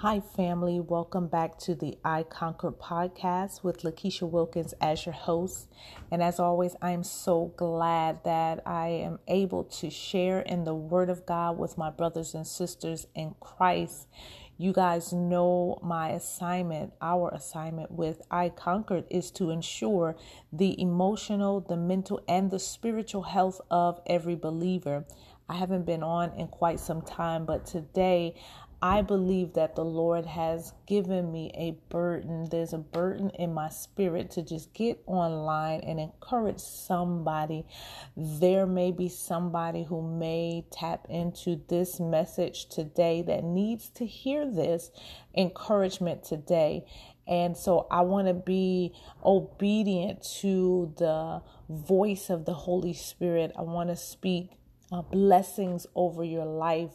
Hi, family. Welcome back to the I Conquered podcast with Lakeisha Wilkins as your host. And as always, I'm so glad that I am able to share in the Word of God with my brothers and sisters in Christ. You guys know my assignment, our assignment with I Conquered is to ensure the emotional, the mental, and the spiritual health of every believer. I haven't been on in quite some time, but today I believe that the Lord has given me a burden. There's a burden in my spirit to just get online and encourage somebody. There may be somebody who may tap into this message today that needs to hear this encouragement today. And so I want to be obedient to the voice of the Holy Spirit. I want to speak uh, blessings over your life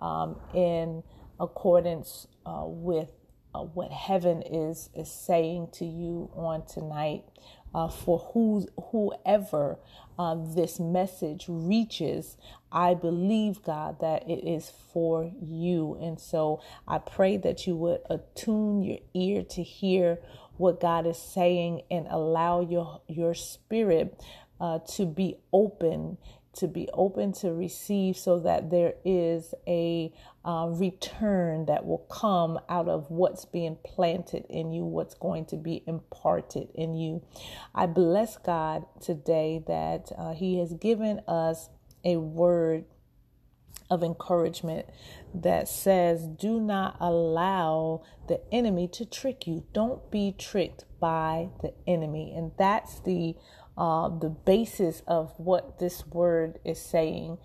um, in accordance uh, with uh, what heaven is is saying to you on tonight. Uh, for who, whoever uh, this message reaches, I believe, God, that it is for you. And so I pray that you would attune your ear to hear what God is saying and allow your, your spirit uh, to be open to be open to receive so that there is a uh, return that will come out of what's being planted in you, what's going to be imparted in you. I bless God today that uh, He has given us a word of encouragement that says, Do not allow the enemy to trick you. Don't be tricked by the enemy. And that's the uh, the basis of what this word is saying.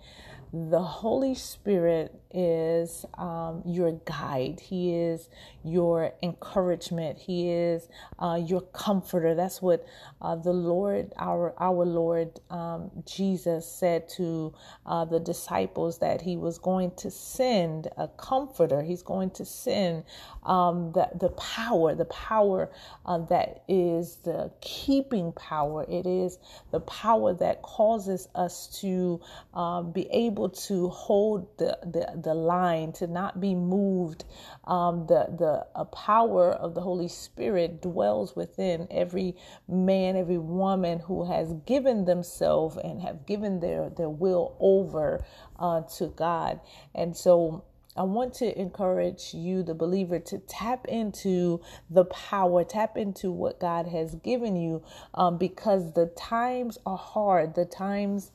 The Holy Spirit is um, your guide. He is your encouragement. He is uh, your comforter. That's what uh, the Lord, our our Lord um, Jesus, said to uh, the disciples that He was going to send a comforter. He's going to send um, the the power, the power uh, that is the keeping power. It is the power that causes us to um, be able to hold the the the line, to not be moved. Um, the the uh, power of the Holy Spirit dwells within every man, every woman who has given themselves and have given their their will over uh, to God. And so I want to encourage you, the believer, to tap into the power, tap into what God has given you, um, because the times are hard. The times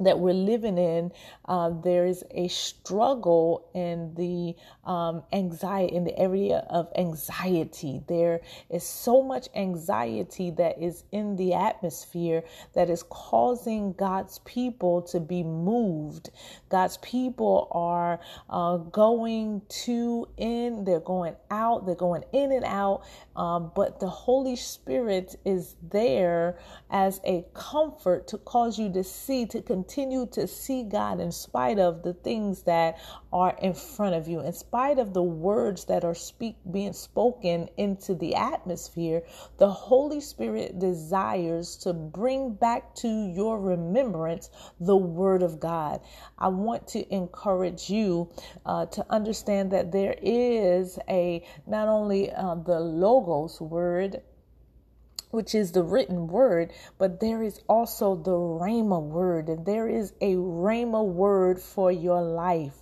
that we're living in, uh, there is a struggle in the um, anxiety, in the area of anxiety. There is so much anxiety that is in the atmosphere that is causing God's people to be moved. God's people are uh, going to in, they're going out, they're going in and out, um, but the Holy Spirit is there as a comfort to cause you to see, to continue to see God in spite of the things that are in front of you, in spite of the words that are speak being spoken into the atmosphere, the Holy Spirit desires to bring back to your remembrance the word of God. I want to encourage you uh, to understand that there is a not only uh, the logos word which is the written word, but there is also the Rhema word, and there is a Rhema word for your life.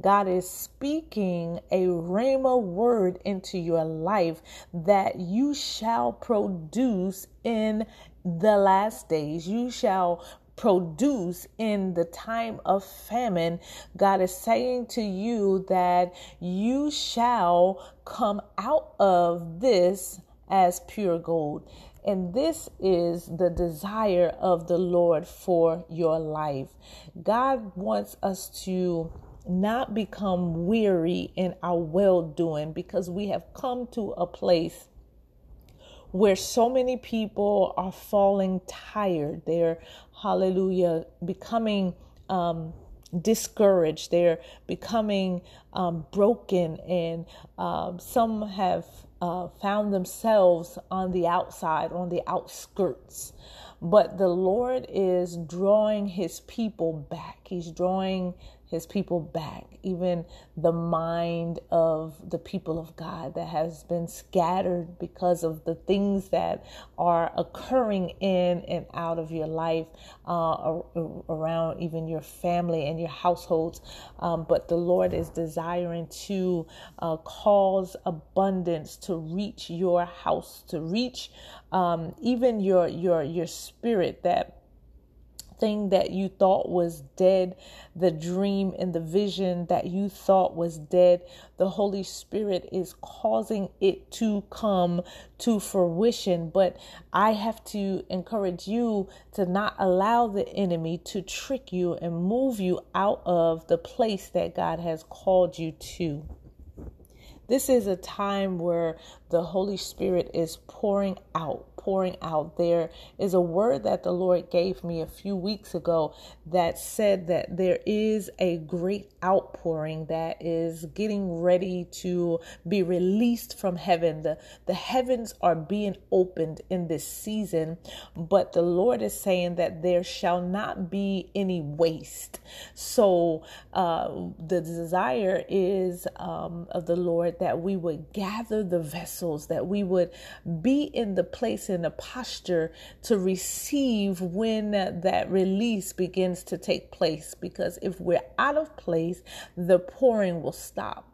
God is speaking a Rhema word into your life that you shall produce in the last days. You shall produce in the time of famine. God is saying to you that you shall come out of this as pure gold. And this is the desire of the Lord for your life. God wants us to not become weary in our well doing because we have come to a place where so many people are falling tired. They're, hallelujah, becoming um, discouraged. They're becoming um, broken, and um, some have uh, found themselves on the outside, on the outskirts. But the Lord is drawing his people back. He's drawing his people back, even the mind of the people of God that has been scattered because of the things that are occurring in and out of your life, uh, around even your family and your households. Um, but the Lord is desiring to uh, cause abundance to reach your house, to reach um, even your your your spirit that thing that you thought was dead, the dream and the vision that you thought was dead, the Holy Spirit is causing it to come to fruition. But I have to encourage you to not allow the enemy to trick you and move you out of the place that God has called you to. This is a time where the Holy Spirit is pouring out pouring out. There is a word that the Lord gave me a few weeks ago that said that there is a great outpouring that is getting ready to be released from heaven. The, the heavens are being opened in this season, but the Lord is saying that there shall not be any waste. So uh, the desire is um, of the Lord that we would gather the vessels, that we would be in the place in a posture to receive when that release begins to take place. Because if we're out of place, the pouring will stop.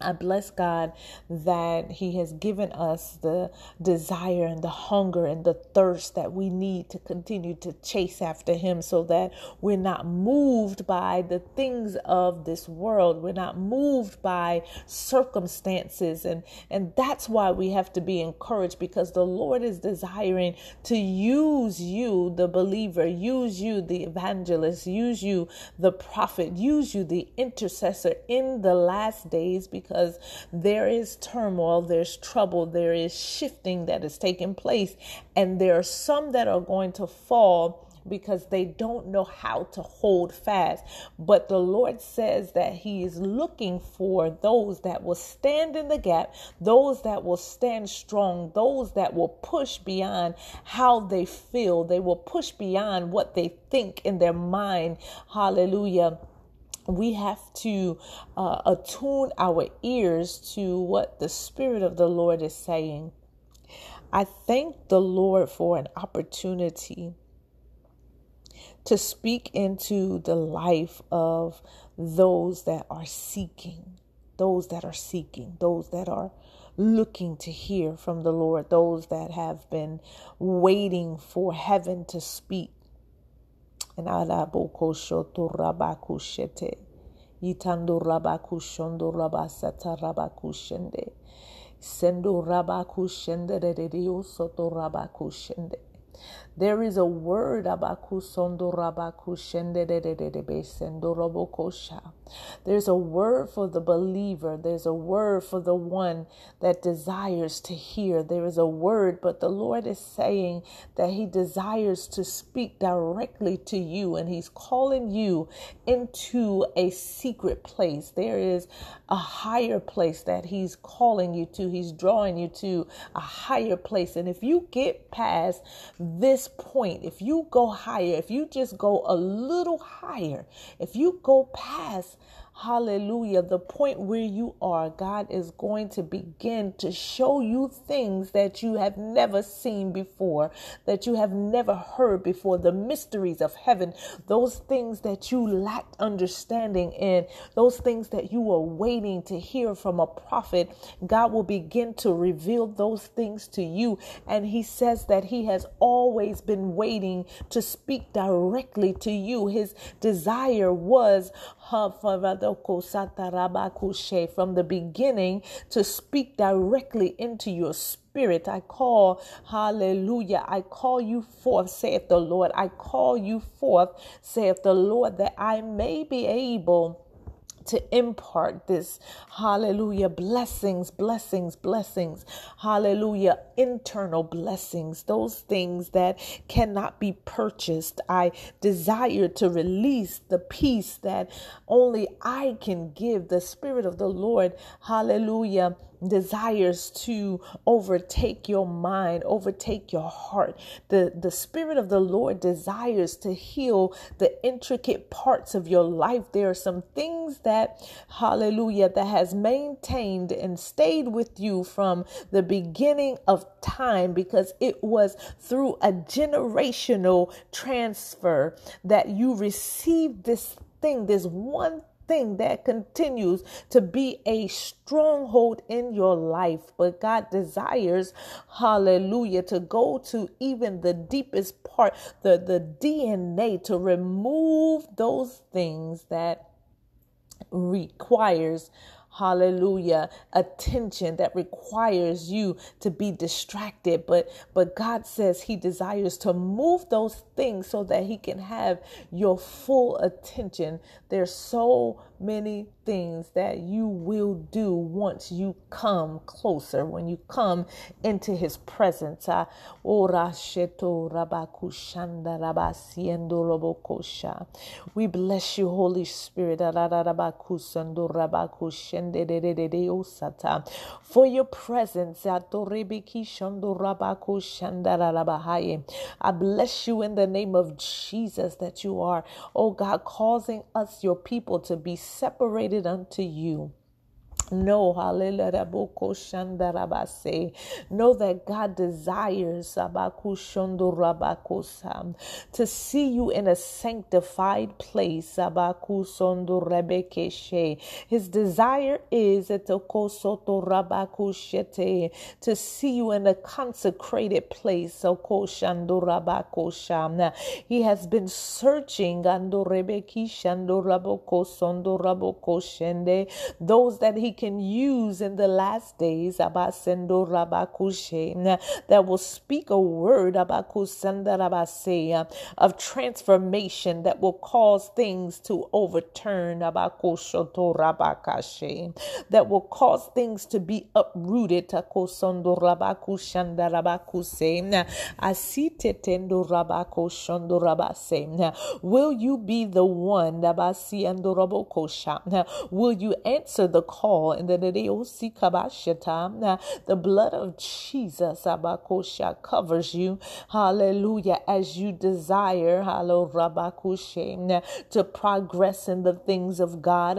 I bless God that He has given us the desire and the hunger and the thirst that we need to continue to chase after Him so that we're not moved by the things of this world. We're not moved by circumstances. And, and that's why we have to be encouraged because the Lord is desiring to use you, the believer, use you, the evangelist, use you, the prophet, use you, the intercessor in the last days because because there is turmoil, there's trouble, there is shifting that is taking place, and there are some that are going to fall because they don't know how to hold fast. But the Lord says that He is looking for those that will stand in the gap, those that will stand strong, those that will push beyond how they feel, they will push beyond what they think in their mind. Hallelujah we have to uh, attune our ears to what the Spirit of the Lord is saying. I thank the Lord for an opportunity to speak into the life of those that are seeking, those that are seeking, those that are looking to hear from the Lord, those that have been waiting for heaven to speak and alaboko shoto rabakushete. Yitando rabakushondo rabasata rabakushende. Sendo rabakushende de Dios soto rabakushende. There is a word There's a word for the believer. There's a word for the one that desires to hear. There is a word, but the Lord is saying that He desires to speak directly to you and He's calling you into a secret place. There is a higher place that He's calling you to. He's drawing you to a higher place. And if you get past this point, if you go higher, if you just go a little higher, if you go past Hallelujah. The point where you are, God is going to begin to show you things that you have never seen before, that you have never heard before, the mysteries of heaven, those things that you lacked understanding in, those things that you were waiting to hear from a prophet. God will begin to reveal those things to you. And He says that He has always been waiting to speak directly to you. His desire was from the beginning to speak directly into your spirit. I call, hallelujah, I call you forth, saith the Lord. I call you forth, saith the Lord, that I may be able to impart this hallelujah blessings blessings blessings hallelujah internal blessings those things that cannot be purchased. I desire to release the peace that only i can give the spirit of the lord hallelujah desires to overtake your mind, overtake your heart. The, the Spirit of the Lord desires to heal the intricate parts of your life. There are some things that, hallelujah, that has maintained and stayed with you from the beginning of time because it was through a generational transfer that you received this thing, this one thing that continues to be a stronghold in your life. But God desires, hallelujah, to go to even the deepest part, the, the DNA, to remove those things that requires hallelujah attention that requires you to be distracted. But but God says he desires to move those things so that he can have your full attention. There's so many things that you will do once you come closer, when you come into his presence. Ah, we bless you, Holy Spirit, for your presence. I bless you in the name of Jesus that you are, oh God, causing us, your people, to be separated unto you. Know, know that God desires to see you in a sanctified place. His desire is to see you in a consecrated place. He has been searching those that he can use in the last days that will speak a word of transformation that will cause things to overturn that will cause things to be uprooted will you be the one will you answer the call in the the blood of Jesus abakosha covers you. Hallelujah. As you desire, hallelujah, to progress in the things of God.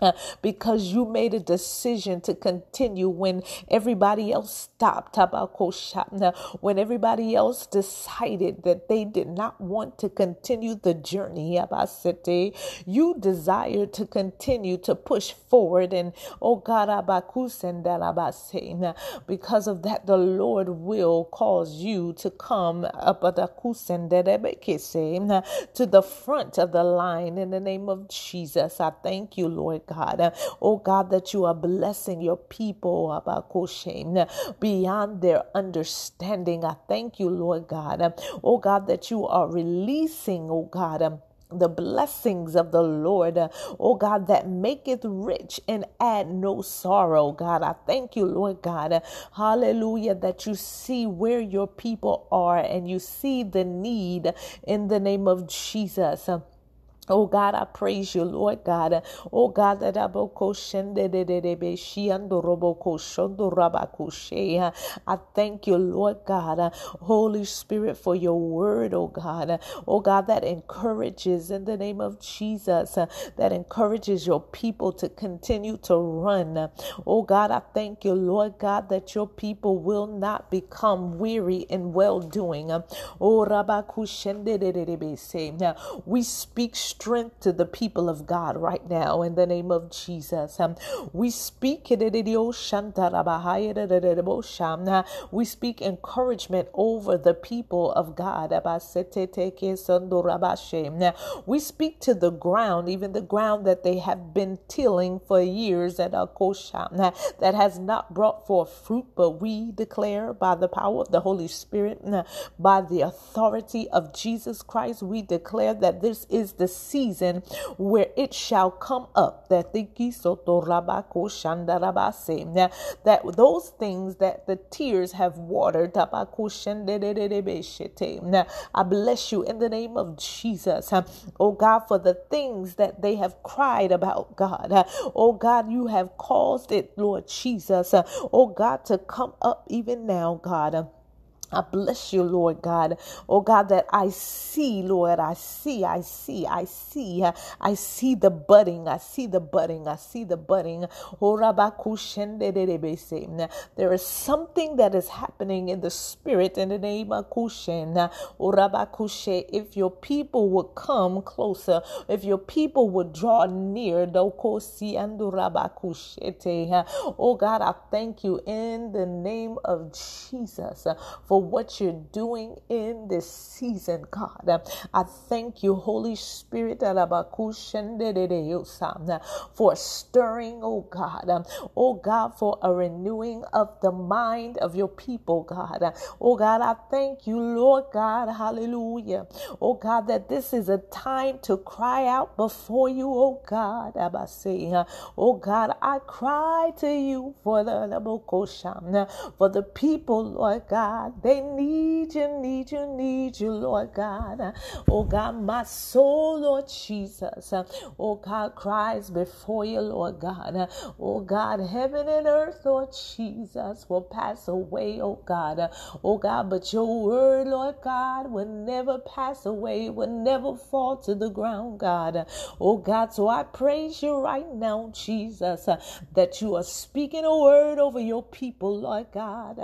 Abakoshandarabase because you made a decision to continue when everybody else stopped. When everybody else decided that they did not want to continue the journey. You desire to continue to push forward. And oh God, because of that, the Lord will cause you to come up to the front of the line in the name of Jesus. I thank you, Lord God. Oh God, that you are blessing your people beyond their understanding. I thank you, Lord God. Oh God, that you are releasing, oh God the blessings of the Lord, oh God, that maketh rich and add no sorrow, God. I thank you, Lord God. Hallelujah, that you see where your people are and you see the need in the name of Jesus. Oh God, I praise you, Lord God. Oh God, that I thank you, Lord God. Holy Spirit, for your word, oh God. Oh God, that encourages in the name of Jesus, that encourages your people to continue to run. Oh God, I thank you, Lord God, that your people will not become weary in well doing. Oh rabakushende de de de Rabbi, now we speak strength to the people of God right now in the name of Jesus. Um, we speak we speak encouragement over the people of God. We speak to the ground, even the ground that they have been tilling for years at Akosha that has not brought forth fruit, but we declare by the power of the Holy Spirit, by the authority of Jesus Christ, we declare that this is the season where it shall come up that those things that the tears have watered. I bless you in the name of Jesus. Oh God, for the things that they have cried about, God. Oh God, you have caused it, Lord Jesus. Oh God, to come up even now, God. I bless you, Lord God. Oh God, that I see, Lord. I see, I see, I see. I see the budding. I see the budding. I see the budding. Oh, there is something that is happening in the spirit in the name of Kushen. Oh, if your people would come closer, if your people would draw near, oh God, I thank you in the name of Jesus for what you're doing in this season, God. I thank you, Holy Spirit, for stirring, oh God. Oh God, for a renewing of the mind of your people, God. Oh God, I thank you, Lord God. Hallelujah. Oh God, that this is a time to cry out before you, oh God. Oh God, I cry to you for the for the people, Lord God. They need you, need you, need you, Lord God. Oh God, my soul, Lord Jesus. Oh God, cries before you, Lord God. Oh God, heaven and earth, Lord Jesus, will pass away, oh God. Oh God, but your word, Lord God, will never pass away, will never fall to the ground, God. Oh God, so I praise you right now, Jesus, that you are speaking a word over your people, Lord God.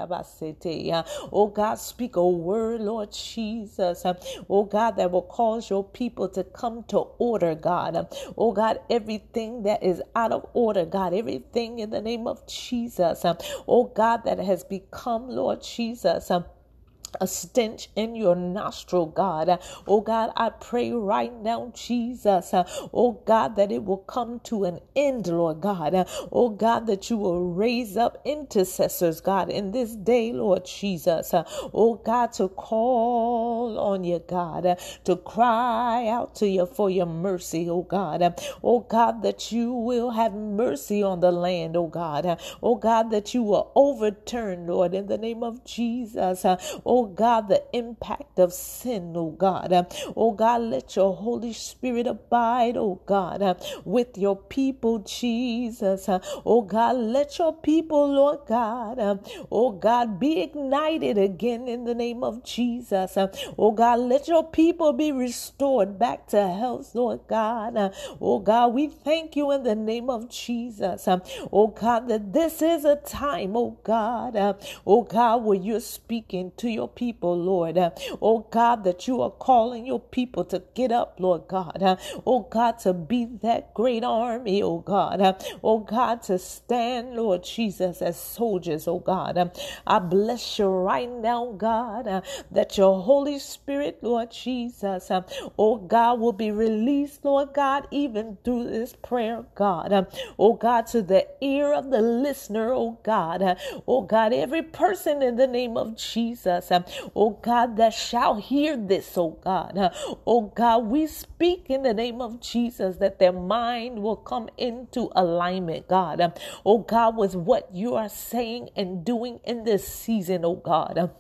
Oh God, speak a word, Lord Jesus. Oh God, that will cause your people to come to order, God. Oh God, everything that is out of order, God, everything in the name of Jesus. Oh God, that has become, Lord Jesus a stench in your nostril, God. Oh God, I pray right now, Jesus. Oh God, that it will come to an end, Lord God. Oh God, that you will raise up intercessors, God, in this day, Lord Jesus. Oh God, to call on you, God, to cry out to you for your mercy, oh God. Oh God, that you will have mercy on the land, oh God. Oh God, that you will overturn, Lord, in the name of Jesus. Oh Oh God, the impact of sin, oh God. Oh God, let your Holy Spirit abide, oh God, with your people, Jesus. Oh God, let your people, Lord God, oh God, be ignited again in the name of Jesus. Oh God, let your people be restored back to health, Lord God. Oh God, we thank you in the name of Jesus. Oh God, that this is a time, oh God, oh God, where you're speaking to your people, Lord. Uh, oh God, that you are calling your people to get up, Lord God. Uh, oh God, to be that great army, oh God. Uh, oh God, to stand, Lord Jesus, as soldiers, oh God. I bless you right now, God, that your Holy Spirit, Lord Jesus, oh God, will be released, Lord God, even through this prayer, God. Oh God, to the ear of the listener, oh God. Oh God, every person in the name of Jesus oh God, that shall hear this, oh God. Oh God, we speak in the name of Jesus that their mind will come into alignment, God. Oh God, with what you are saying and doing in this season, oh God.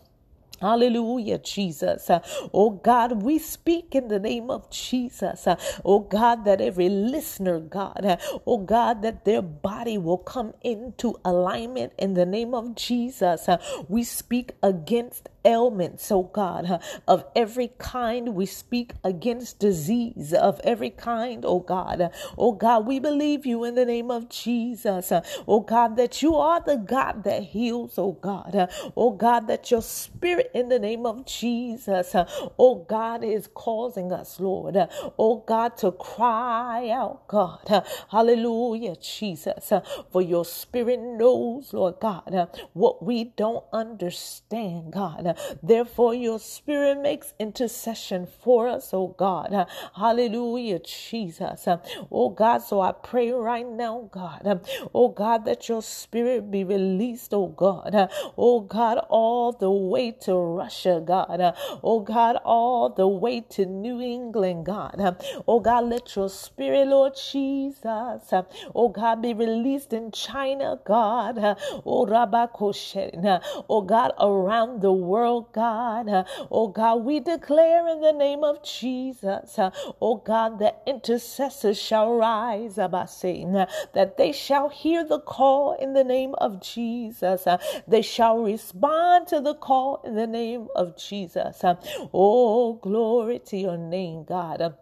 Hallelujah, Jesus. Oh God, we speak in the name of Jesus. Oh God, that every listener, God, oh God, that their body will come into alignment in the name of Jesus. We speak against ailments, oh God, of every kind. We speak against disease of every kind, oh God. Oh God, we believe you in the name of Jesus. Oh God, that you are the God that heals, oh God. Oh God, that your spirit in the name of Jesus, oh God, is causing us, Lord. Oh God, to cry out, God. Hallelujah, Jesus. For your spirit knows, Lord God, what we don't understand, God. Therefore, your spirit makes intercession for us, oh God. Hallelujah, Jesus. Oh God, so I pray right now, God. Oh God, that your spirit be released, oh God. Oh God, all the way to Russia, God. Oh God, all the way to New England, God. Oh God, let your spirit, Lord Jesus, oh God, be released in China, God. Oh Rabakoshen, oh God, around the world, God. Oh God, we declare in the name of Jesus, oh God, the intercessors shall rise, saying that they shall hear the call in the name of Jesus. They shall respond to the call in the name of Jesus. Um, oh, glory to your name, God. Um,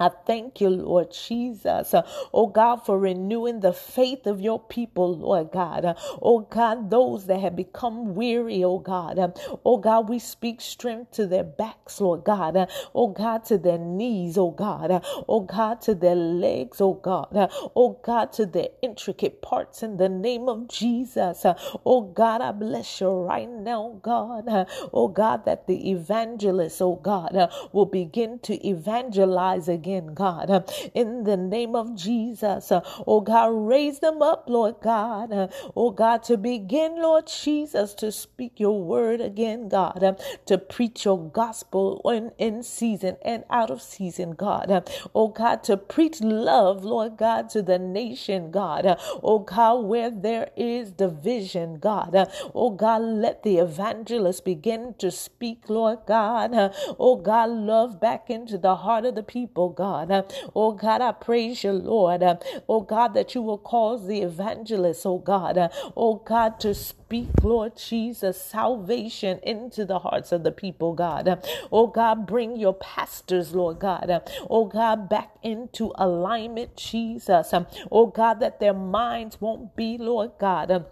I thank you, Lord Jesus. Oh God, for renewing the faith of your people, Lord God. Oh God, those that have become weary, oh God. Oh God, we speak strength to their backs, Lord God. Oh God, to their knees, oh God. Oh God, to their legs, oh God. Oh God, to their intricate parts in the name of Jesus. Oh God, I bless you right now, God. Oh God, that the evangelists, oh God, will begin to evangelize again again, God, uh, in the name of Jesus. Uh, oh God, raise them up, Lord God. Uh, oh God, to begin, Lord Jesus, to speak your word again, God, to preach your gospel in, in season and out of season, God. Oh God, to preach love, Lord God, to the nation, God. Oh God, where there is division, God. Oh God, let the evangelists begin to speak, Lord God. Oh God, love back into the heart of the people, God. Oh God, I praise you, Lord. Oh God, that you will cause the evangelists, oh God, oh God, to speak, Lord Jesus, salvation into the hearts of the people, God. Oh God, bring your pastors, Lord God. Oh God, back into alignment, Jesus. Oh God, that their minds won't be, Lord God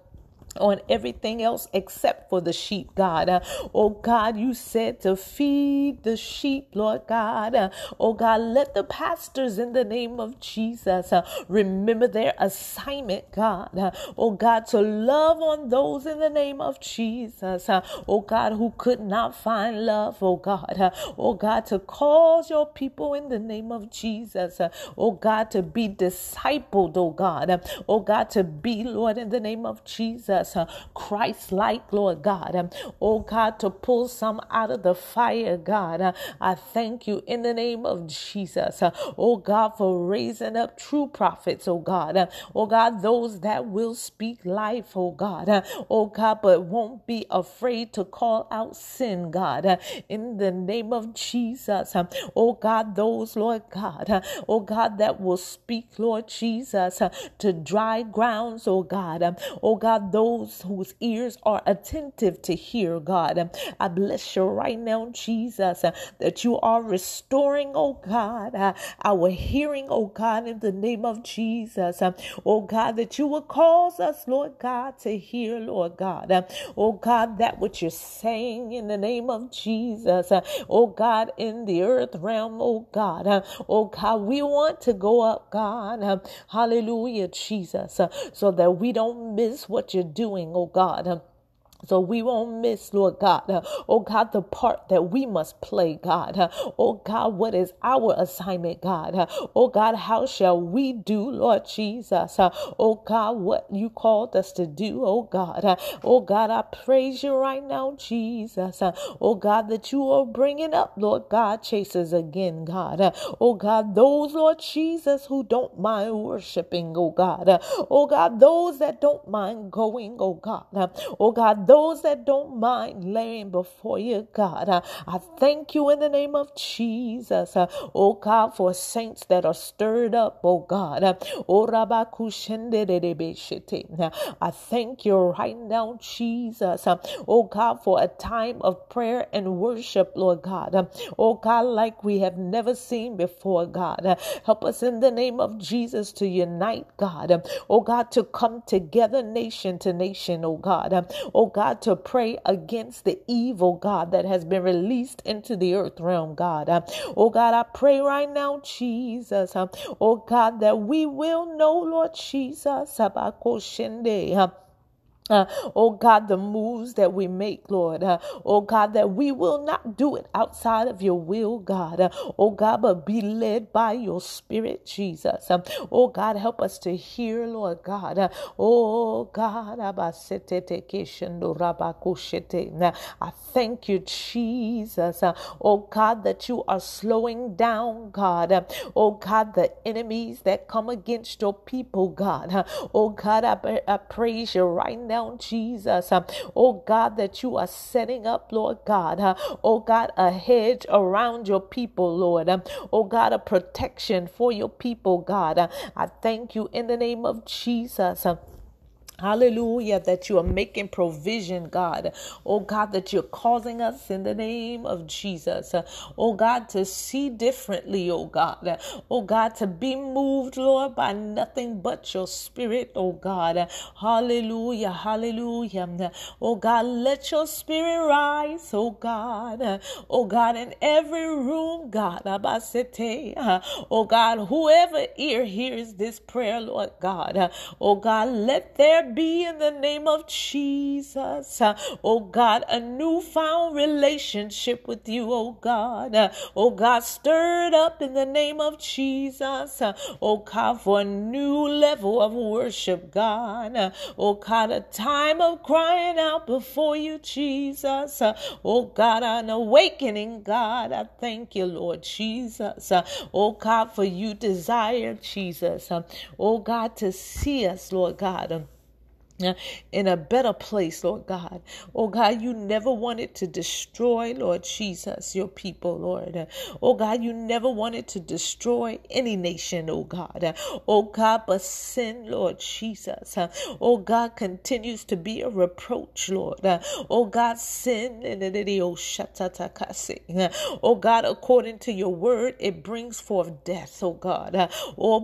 on everything else except for the sheep, God. Uh, oh God, you said to feed the sheep, Lord God. Uh, oh God, let the pastors in the name of Jesus uh, remember their assignment, God. Oh God, to love on those in the name of Jesus. Oh God, who could not find love, oh God. Oh God, to cause your people in the name of Jesus. oh God, to be discipled, oh God. oh God, to be, Lord, in the name of Jesus us uh, Christ like, Lord God. Um, oh God, to pull some out of the fire, God. Uh, I thank you in the name of Jesus. Uh, oh God, for raising up true prophets, oh God. Uh, oh God, those that will speak life, oh God. Uh, oh God, but won't be afraid to call out sin, God. Uh, in the name of Jesus. Um, oh God, those, Lord God. Uh, oh God, that will speak, Lord Jesus, uh, to dry grounds, oh God. Um, oh God, those those whose ears are attentive to hear, God. I bless you right now, Jesus, that you are restoring, oh God, our hearing, oh God, in the name of Jesus. Oh God, that you will cause us, Lord God, to hear, Lord God. Oh God, that what you're saying in the name of Jesus. Oh God, in the earth realm, oh God. Oh God, we want to go up, God. Hallelujah, Jesus, so that we don't miss what you're doing doing, oh God. So we won't miss, Lord God, oh God, the part that we must play, God. Oh God, what is our assignment, God? Oh God, how shall we do, Lord Jesus? Oh God, what you called us to do, oh God. Oh God, I praise you right now, Jesus. Oh God, that you are bringing up, Lord God, chasers again, God. oh God, those, Lord Jesus, who don't mind worshiping, oh God. oh God, those that don't mind going, oh God. oh God, those that don't mind laying before you, God. Uh, I thank you in the name of Jesus, uh, oh God, for saints that are stirred up, oh God. Uh, oh, I thank you right now, Jesus, oh God, for a time of prayer and worship, Lord God. Oh God, like we have never seen before, God. Help us in the name of Jesus to unite, God. Oh God, to come together nation to nation, oh God. Oh God, God, to pray against the evil, God, that has been released into the earth realm, God. Uh, oh, God, I pray right now, Jesus, uh, oh, God, that we will know, Lord Jesus, uh, Uh, oh God, the moves that we make, Lord. Uh, oh God, that we will not do it outside of your will, God. Uh, oh God, but be led by your spirit, Jesus. Um, oh God, help us to hear, Lord God. Uh, oh God, I thank you, Jesus. Uh, oh God, that you are slowing down, God. Uh, oh God, the enemies that come against your people, God. Uh, oh God, I, I praise you right now down, Jesus. Uh, oh God, that you are setting up, Lord God. Uh, oh God, a hedge around your people, Lord. Um, oh God, a protection for your people, God. Uh, I thank you in the name of Jesus. Hallelujah, that you are making provision, God. Oh God, that you're causing us in the name of Jesus. Oh God, to see differently, oh God. Oh God, to be moved, Lord, by nothing but your spirit, oh God. Hallelujah, hallelujah. Oh God, let your spirit rise, oh God. Oh God, in every room, God. Oh God, whoever ear hears this prayer, Lord God. Oh God, let there be in the name of Jesus. Uh, oh God, a newfound relationship with you, oh God. Uh, oh God, stirred up in the name of Jesus. Uh, oh God, for a new level of worship, God. Oh God, a time of crying out before you, Jesus. Oh God, an awakening, God. I thank you, Lord Jesus. Oh God, for you desire, Jesus. Oh God, to see us, Lord God in a better place, Lord God. Oh God, you never wanted to destroy, Lord Jesus, your people, Lord. Oh God, you never wanted to destroy any nation, oh God. Oh God, but sin, Lord Jesus. Oh God, continues to be a reproach, Lord. Oh God, sin, and oh, oh God, according to your word, it brings forth death, oh God. Oh.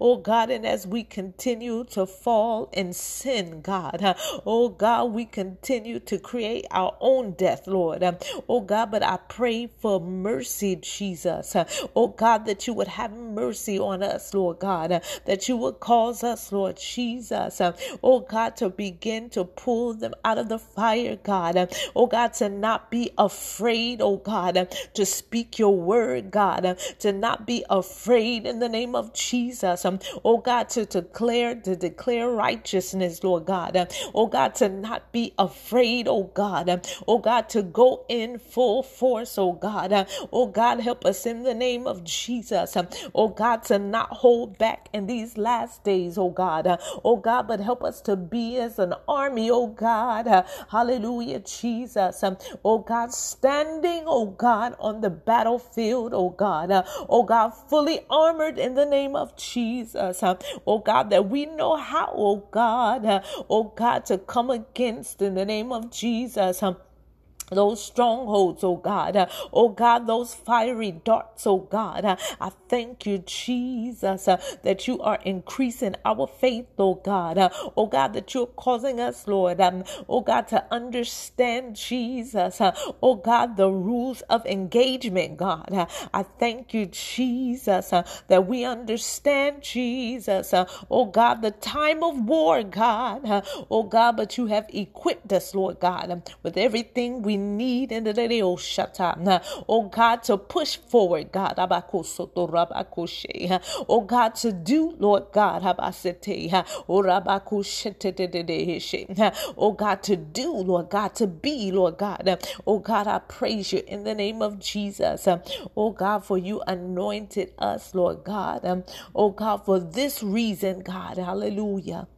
Oh God, and as we continue to fall in sin, God. Oh God, we continue to create our own death, Lord. Oh God, but I pray for mercy, Jesus. Oh God, that you would have mercy on us, Lord God, that you would cause us, Lord Jesus, oh God, to begin to pull them out of the fire, God. Oh God, to not be afraid, oh God, to speak your word, God, to not be afraid in the name of Jesus. Oh God, to declare, to declare declare righteousness, Lord God. Oh God, to not be afraid, oh God. Oh God, to go in full force, oh God. Oh God, help us in the name of Jesus. Oh God, to not hold back in these last days, oh God. Oh God, but help us to be as an army, oh God. Hallelujah, Jesus. Oh God, standing, oh God, on the battlefield, oh God. Oh God, fully armored in the name of Jesus. Oh God, that we know how, oh God, oh God, to come against in the name of Jesus those strongholds, oh God. oh God, those fiery darts, oh God. I thank you, Jesus, that you are increasing our faith, oh God. oh God, that you're causing us, Lord, um, oh God, to understand, Jesus, oh God, the rules of engagement, God. I thank you, Jesus, that we understand, Jesus, oh God, the time of war, God. oh God, but you have equipped us, Lord God, with everything we need in the day, oh, shut up. oh God, to push forward, God. Oh God, to do, Lord God. Oh, oh God, to do, Lord God, to be, Lord God. Oh God, I praise you in the name of Jesus. Oh God, for you anointed us, Lord God. Oh God, for this reason, God. Hallelujah.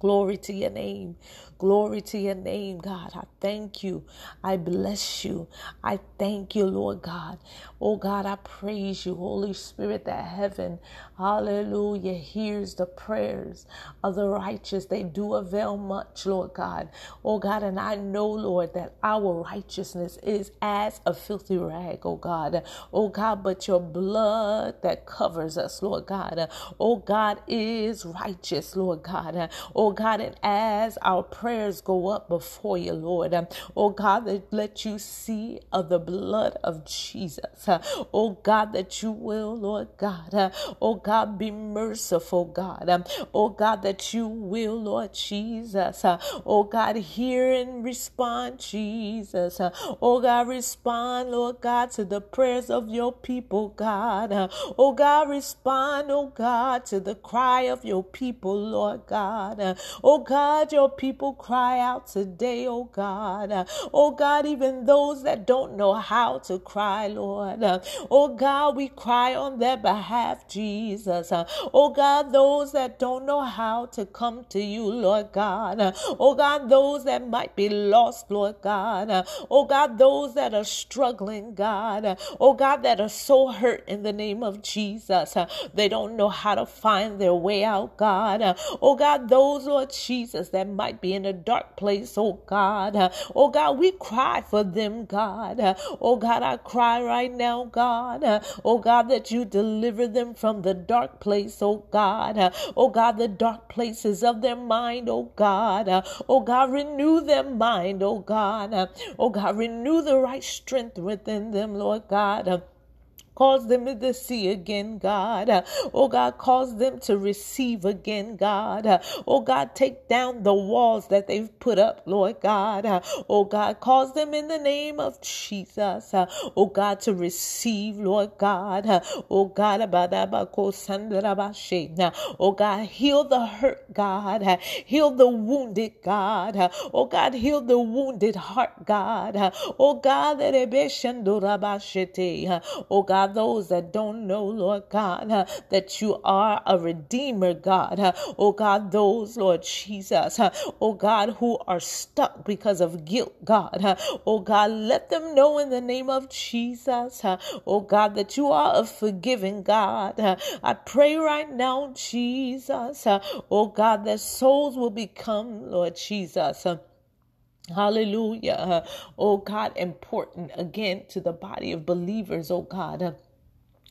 Glory to your name. Glory to your name, God. I thank you. I bless you. I thank you, Lord God. Oh God, I praise you, Holy Spirit, that heaven, hallelujah, hears the prayers of the righteous. They do avail much, Lord God. Oh God, and I know, Lord, that our righteousness is as a filthy rag, oh God. Oh God, but your blood that covers us, Lord God. Oh God, is righteous, Lord God. Oh God, and as our prayers go up before you, Lord, oh God, that let you see of the blood of Jesus. Oh God, that you will, Lord God, oh God, be merciful, God. Oh God, that you will, Lord Jesus, oh God, hear and respond, Jesus. Oh God, respond, Lord God, to the prayers of your people, God. Oh God, respond, oh God, to the cry of your people, Lord God. Oh God, your people cry out today, oh God. Oh God, even those that don't know how to cry, Lord. Oh God, we cry on their behalf, Jesus. Oh God, those that don't know how to come to you, Lord God. Oh God, those that might be lost, Lord God. Oh God, those that are struggling, God. Oh God, that are so hurt in the name of Jesus. They don't know how to find their way out, God. Oh God, those, Lord Jesus, that might be in a dark place, oh God. Oh God, we cry for them, God. Oh God, I cry right now, God. Oh God, that you deliver them from the dark place, oh God. Oh God, the dark places of their mind, oh God. Oh God, renew their mind, oh God. Oh God, renew the right strength within them, Lord God. Cause them to see again, God. Oh God, cause them to receive again, God. Oh God, take down the walls that they've put up, Lord God. Oh God, cause them in the name of Jesus. Oh God, to receive, Lord God. Oh God, oh God, heal the hurt, God. Heal the wounded, God. Oh God, heal the wounded heart, God. Oh God, oh God, God, those that don't know, Lord God, uh, that you are a redeemer, God. Uh, oh God, those, Lord Jesus, uh, oh God, who are stuck because of guilt, God. Uh, oh God, let them know in the name of Jesus, uh, oh God, that you are a forgiving God. Uh, I pray right now, Jesus, oh God, that souls will become, Lord Jesus. Hallelujah. Oh God, important again to the body of believers, oh God.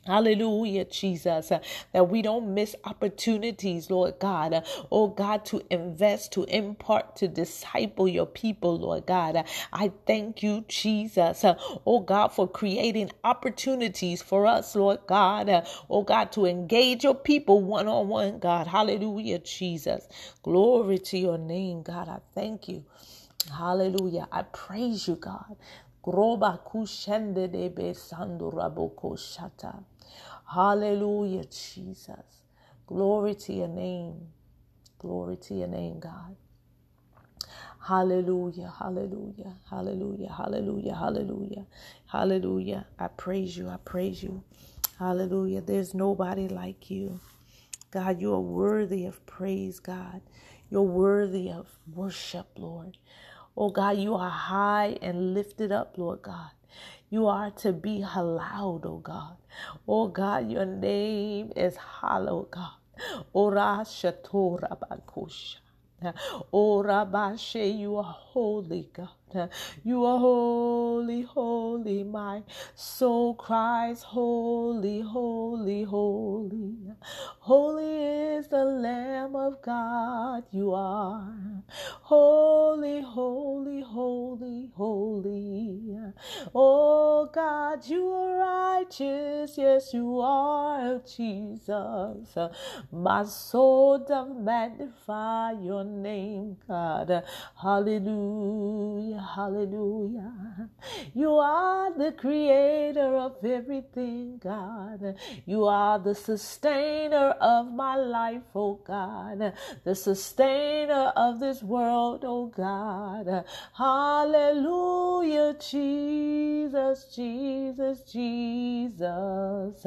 Hallelujah, Jesus, that we don't miss opportunities, Lord God. Oh God, to invest, to impart, to disciple your people, Lord God. I thank you, Jesus, oh God, for creating opportunities for us, Lord God. Oh God, to engage your people one on one, God. Hallelujah, Jesus. Glory to your name, God. I thank you. Hallelujah. I praise you, God. Hallelujah, Jesus. Glory to your name. Glory to your name, God. Hallelujah, hallelujah, hallelujah, hallelujah, hallelujah, hallelujah. I praise you, I praise you. Hallelujah. There's nobody like you. God, you are worthy of praise, God. You're worthy of worship, Lord. Oh God, you are high and lifted up, Lord God. You are to be hallowed, oh God. Oh God, your name is hallowed, oh God. Oh, Ora shatora bakosha. Oh Rabashe, you are holy, God. You are holy, holy. My soul cries, Holy, holy, holy. Holy is the Lamb of God. You are holy, holy, holy, holy. Oh God, you are righteous. Yes, you are, Jesus. My soul doth magnify your name, God. Hallelujah. Hallelujah. You are the creator of everything, God. You are the sustainer of my life, oh God. The sustainer of this world, oh God. Hallelujah, Jesus, Jesus, Jesus.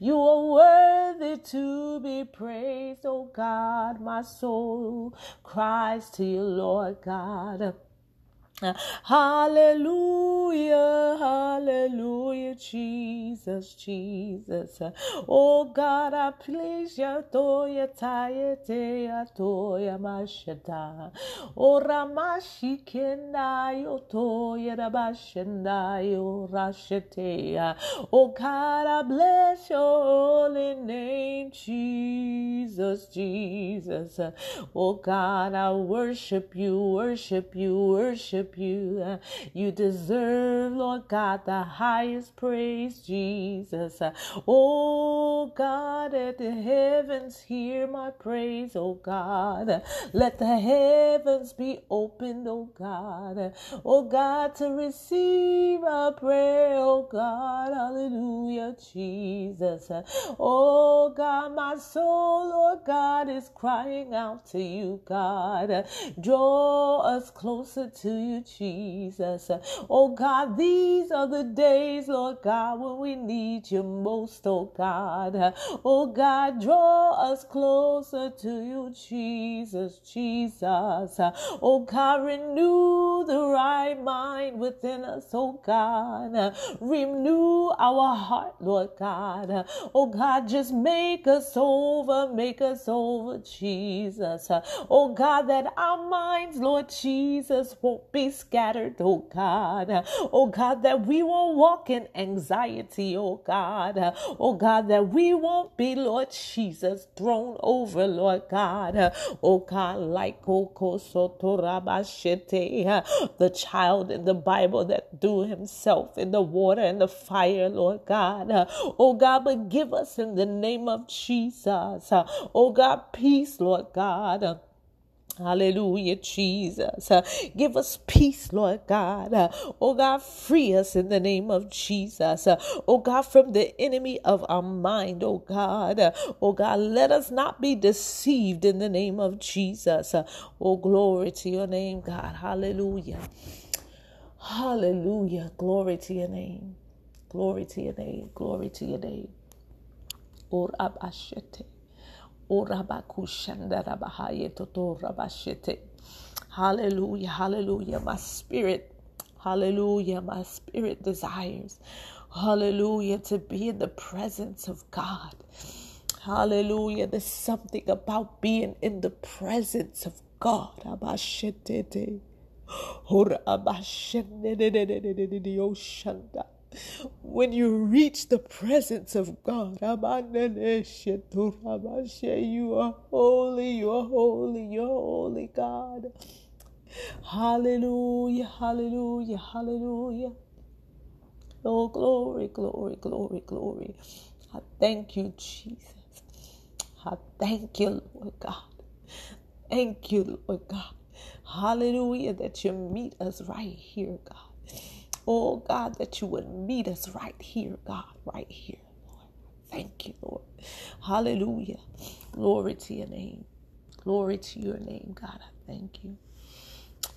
You are worthy to be praised, oh God. My soul cries to you, Lord God. Hallelujah, hallelujah, Jesus, Jesus. Oh God, I please ya toya tayete ya toya mashata. Oh Ramashi kenda yo toya rabashenda yo rashetea. Oh God, I bless your holy name, Jesus, Jesus. Oh God, I worship you, worship you, worship you. Uh, you deserve, Lord God, the highest praise, Jesus. Uh, oh God, let the heavens hear my praise, oh God. Uh, let the heavens be opened, oh God. Oh God, to receive a prayer, oh God. Hallelujah, Jesus. Oh God, my soul, Lord God, is crying out to you, God. Draw us closer to you, Jesus. Oh God, these are the days, Lord God, when we need you most, oh God. Oh God, draw us closer to you, Jesus, Jesus. Oh God, renew the right mind within us, oh God. Renew our heart, Lord God. Oh God, just make us over, make us over, Jesus. Oh God, that our minds, Lord Jesus, won't be scattered, oh God. Oh God, that we won't walk in anxiety, oh God. Oh God, that we won't be, Lord Jesus, thrown over, Lord God. Oh God, like oh, the child in the Bible that threw himself in the water and the fire, Lord God. Oh God, but give us in the name of Jesus. Oh God, peace, Lord God. Hallelujah, Jesus. Uh, give us peace, Lord God. Uh, oh God, free us in the name of Jesus. Uh, oh God, from the enemy of our mind, oh God. Uh, oh God, let us not be deceived in the name of Jesus. Uh, oh, glory to your name, God. Hallelujah. Hallelujah. Glory to your name. Glory to your name. Glory to your name. Or abashete. Hallelujah, hallelujah. My spirit, hallelujah, my spirit desires, hallelujah, to be in the presence of God. Hallelujah. There's something about being in the presence of God. When you reach the presence of God, you are holy, you are holy, you are holy, God. Hallelujah, hallelujah, hallelujah. Oh, glory, glory, glory, glory. I thank you, Jesus. I thank you, Lord God. Thank you, Lord God. Hallelujah, that you meet us right here, God. Oh God, that you would meet us right here, God, right here, Lord. Thank you, Lord. Hallelujah. Glory to your name. Glory to your name, God. I thank you.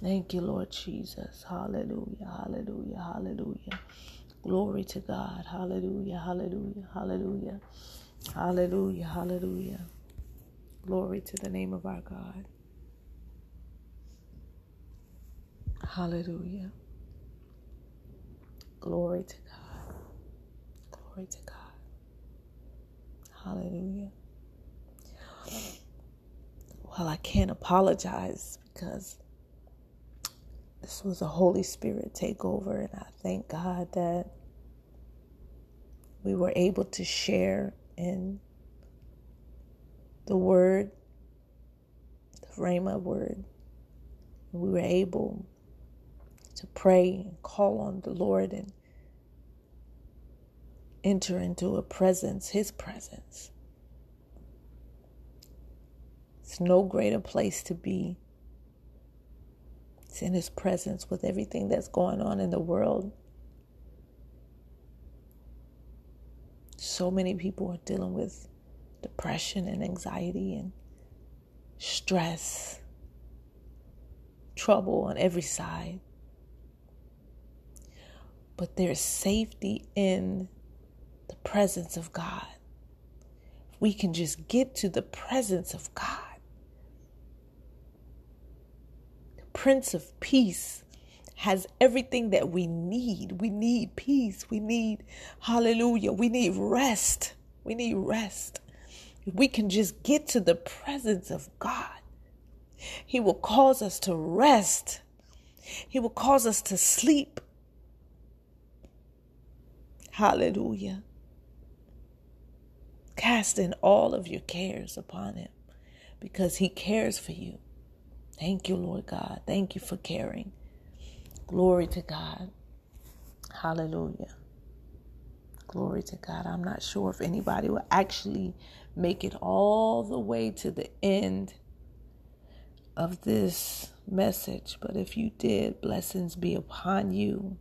Thank you, Lord Jesus. Hallelujah. Hallelujah. Hallelujah. Glory to God. Hallelujah. Hallelujah. Hallelujah. Hallelujah. Hallelujah. Glory to the name of our God. Hallelujah. Glory to God. Glory to God. Hallelujah. Well, I can't apologize because this was a Holy Spirit takeover, and I thank God that we were able to share in the word, the Rhema word. We were able to pray and call on the Lord and enter into a presence, His presence. It's no greater place to be. It's in His presence with everything that's going on in the world. So many people are dealing with depression and anxiety and stress, trouble on every side but there's safety in the presence of God. We can just get to the presence of God. The Prince of Peace has everything that we need. We need peace. We need, hallelujah, we need rest. We need rest. If we can just get to the presence of God, He will cause us to rest. He will cause us to sleep. Hallelujah. Casting all of your cares upon Him because He cares for you. Thank you, Lord God. Thank you for caring. Glory to God. Hallelujah. Glory to God. I'm not sure if anybody will actually make it all the way to the end of this message, but if you did, blessings be upon you.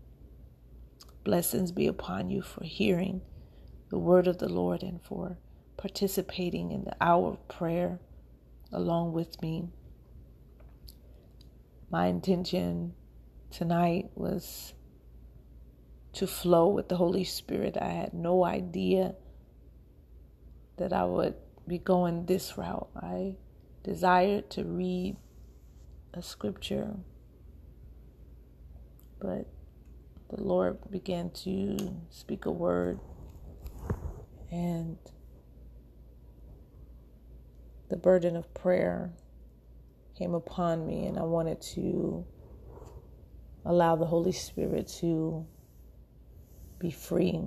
Blessings be upon you for hearing the word of the Lord and for participating in the hour of prayer along with me. My intention tonight was to flow with the Holy Spirit. I had no idea that I would be going this route. I desired to read a scripture, but the Lord began to speak a word, and the burden of prayer came upon me, and I wanted to allow the Holy Spirit to be free.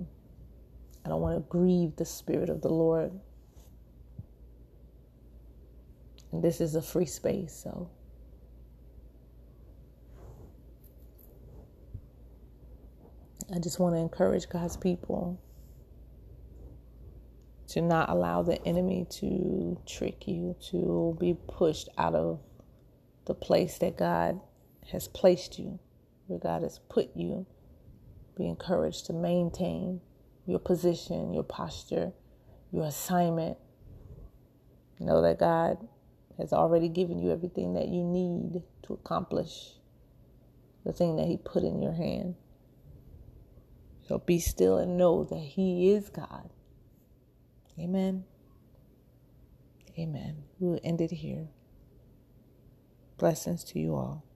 I don't want to grieve the Spirit of the Lord. And this is a free space, so. I just want to encourage God's people to not allow the enemy to trick you, to be pushed out of the place that God has placed you, where God has put you. Be encouraged to maintain your position, your posture, your assignment. Know that God has already given you everything that you need to accomplish the thing that He put in your hand. So be still and know that He is God. Amen. Amen. We will end it here. Blessings to you all.